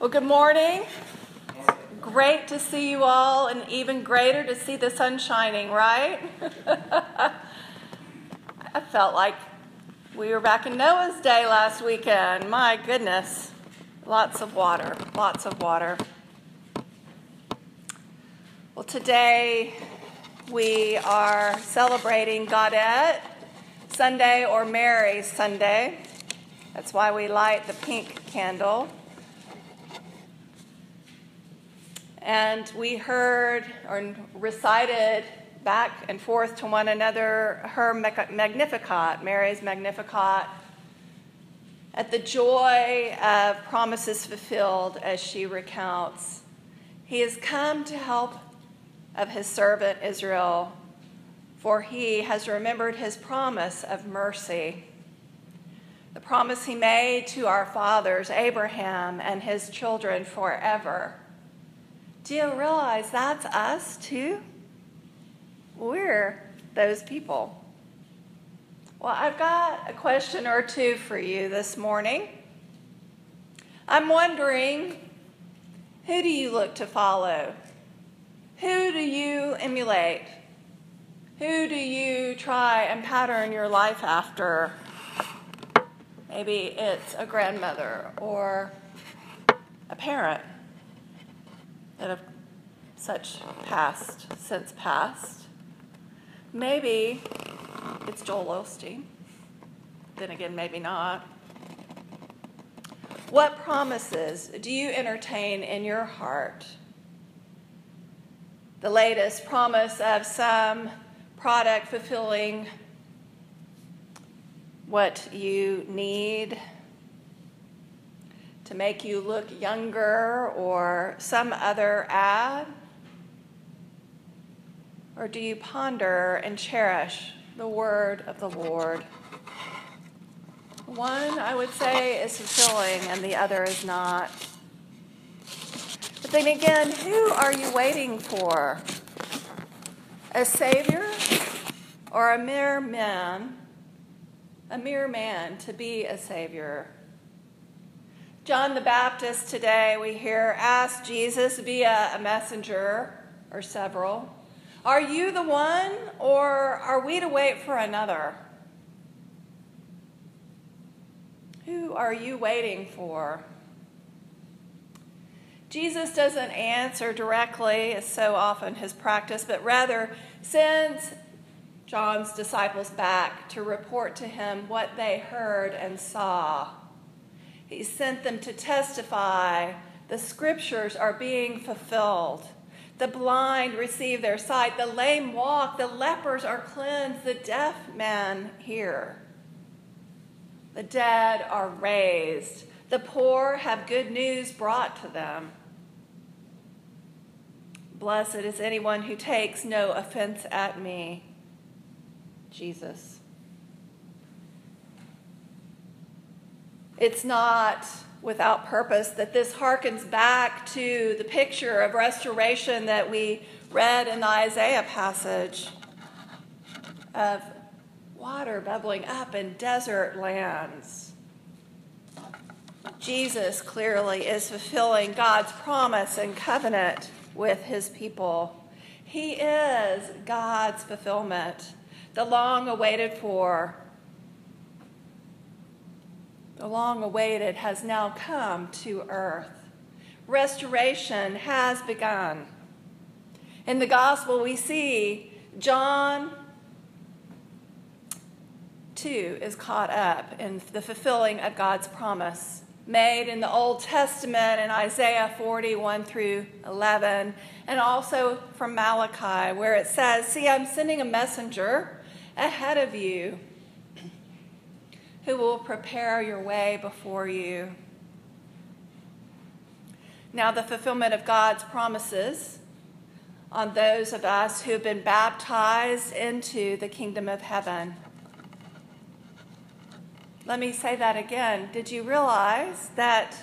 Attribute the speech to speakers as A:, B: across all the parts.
A: Well, good morning. Great to see you all, and even greater to see the sun shining, right? I felt like we were back in Noah's day last weekend. My goodness. Lots of water, lots of water. Well, today we are celebrating Gaudete Sunday or Mary Sunday. That's why we light the pink candle. And we heard or recited back and forth to one another her Magnificat, Mary's Magnificat, at the joy of promises fulfilled as she recounts. He has come to help of his servant Israel, for he has remembered his promise of mercy, the promise he made to our fathers, Abraham and his children forever do you realize that's us too? We're those people. Well, I've got a question or two for you this morning. I'm wondering who do you look to follow? Who do you emulate? Who do you try and pattern your life after? Maybe it's a grandmother or a parent that have such past, since past. Maybe it's Joel Osteen. Then again, maybe not. What promises do you entertain in your heart? The latest promise of some product fulfilling what you need to make you look younger or some other ad? Or do you ponder and cherish the word of the Lord? One, I would say, is fulfilling and the other is not. But then again, who are you waiting for? A Savior or a mere man? A mere man to be a Savior? John the Baptist today, we hear, ask Jesus via a messenger or several, Are you the one, or are we to wait for another? Who are you waiting for? Jesus doesn't answer directly, as so often his practice, but rather sends John's disciples back to report to him what they heard and saw. He sent them to testify the scriptures are being fulfilled. The blind receive their sight, the lame walk, the lepers are cleansed, the deaf man hear. The dead are raised, the poor have good news brought to them. Blessed is anyone who takes no offense at me. Jesus. It's not without purpose that this harkens back to the picture of restoration that we read in the Isaiah passage of water bubbling up in desert lands. Jesus clearly is fulfilling God's promise and covenant with his people. He is God's fulfillment, the long awaited for the long awaited, has now come to earth. Restoration has begun. In the gospel, we see John too is caught up in the fulfilling of God's promise made in the Old Testament in Isaiah 41 through 11, and also from Malachi, where it says, See, I'm sending a messenger ahead of you who will prepare your way before you. Now, the fulfillment of God's promises on those of us who have been baptized into the kingdom of heaven. Let me say that again. Did you realize that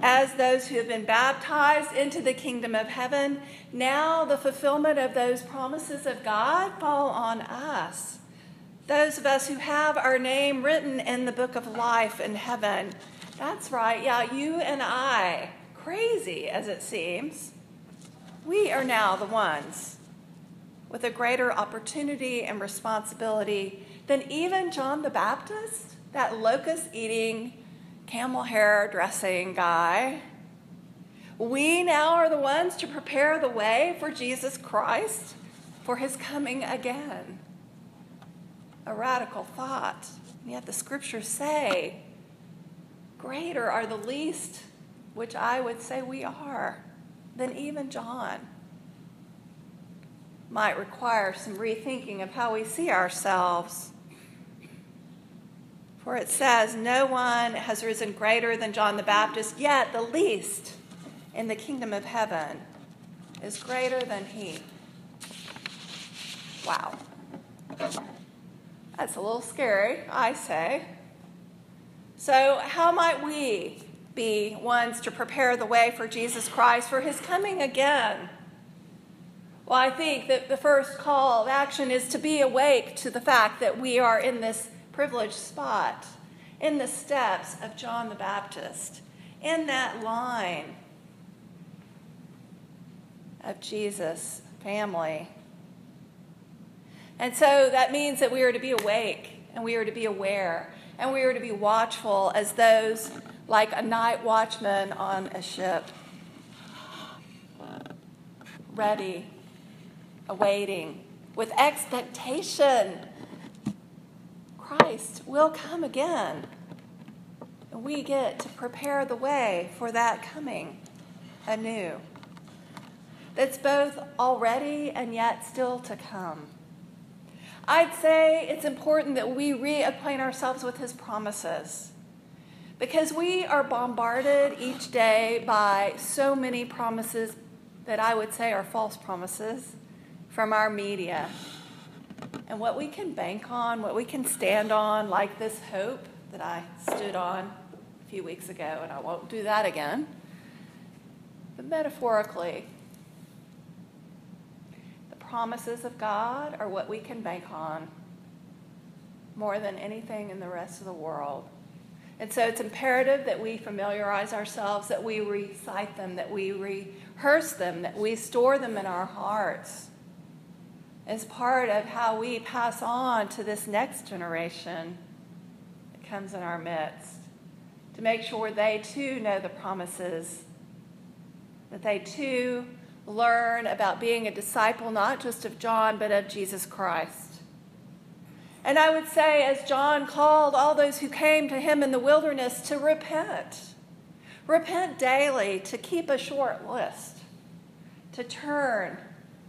A: as those who have been baptized into the kingdom of heaven, now the fulfillment of those promises of God fall on us? Those of us who have our name written in the book of life in heaven. That's right. Yeah, you and I, crazy as it seems, we are now the ones with a greater opportunity and responsibility than even John the Baptist, that locust eating, camel hair dressing guy. We now are the ones to prepare the way for Jesus Christ for his coming again. A radical thought. And yet the scriptures say, greater are the least, which I would say we are, than even John. Might require some rethinking of how we see ourselves. For it says, No one has risen greater than John the Baptist, yet the least in the kingdom of heaven is greater than he. Wow. That's a little scary, I say. So, how might we be ones to prepare the way for Jesus Christ for his coming again? Well, I think that the first call of action is to be awake to the fact that we are in this privileged spot, in the steps of John the Baptist, in that line of Jesus' family. And so that means that we are to be awake and we are to be aware and we are to be watchful as those like a night watchman on a ship, ready, awaiting, with expectation. Christ will come again. And we get to prepare the way for that coming anew that's both already and yet still to come. I'd say it's important that we reacquaint ourselves with his promises because we are bombarded each day by so many promises that I would say are false promises from our media. And what we can bank on, what we can stand on, like this hope that I stood on a few weeks ago, and I won't do that again. But metaphorically, promises of God are what we can bank on more than anything in the rest of the world. And so it's imperative that we familiarize ourselves, that we recite them, that we rehearse them, that we store them in our hearts as part of how we pass on to this next generation that comes in our midst, to make sure they too know the promises, that they too learn about being a disciple not just of John, but of Jesus Christ. And I would say, as John called all those who came to him in the wilderness to repent, repent daily, to keep a short list, to turn,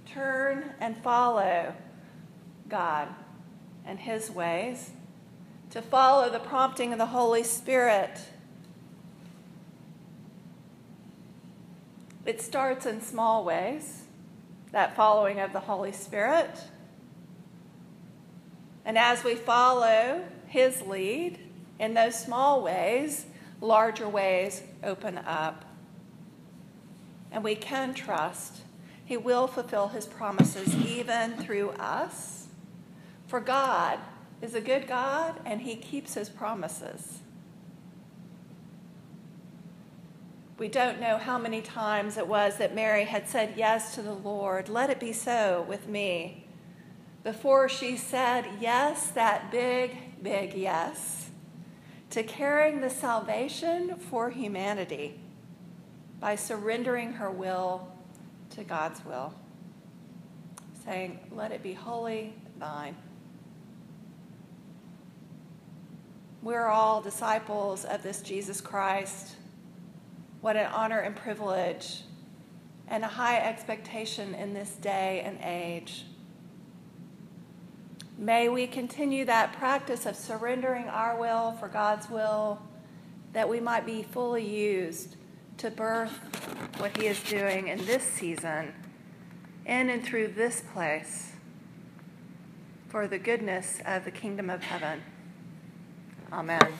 A: turn and follow God and his ways, to follow the prompting of the Holy Spirit It starts in small ways, that following of the Holy Spirit. And as we follow His lead in those small ways, larger ways open up. And we can trust He will fulfill His promises even through us. For God is a good God and He keeps His promises. We don't know how many times it was that Mary had said yes to the Lord. Let it be so with me. Before she said yes, that big, big yes, to carrying the salvation for humanity by surrendering her will to God's will, saying, Let it be wholly thine. We're all disciples of this Jesus Christ what an honor and privilege and a high expectation in this day and age. May we continue that practice of surrendering our will for God's will, that we might be fully used to birth what He is doing in this season, in and through this place, for the goodness of the kingdom of heaven. Amen.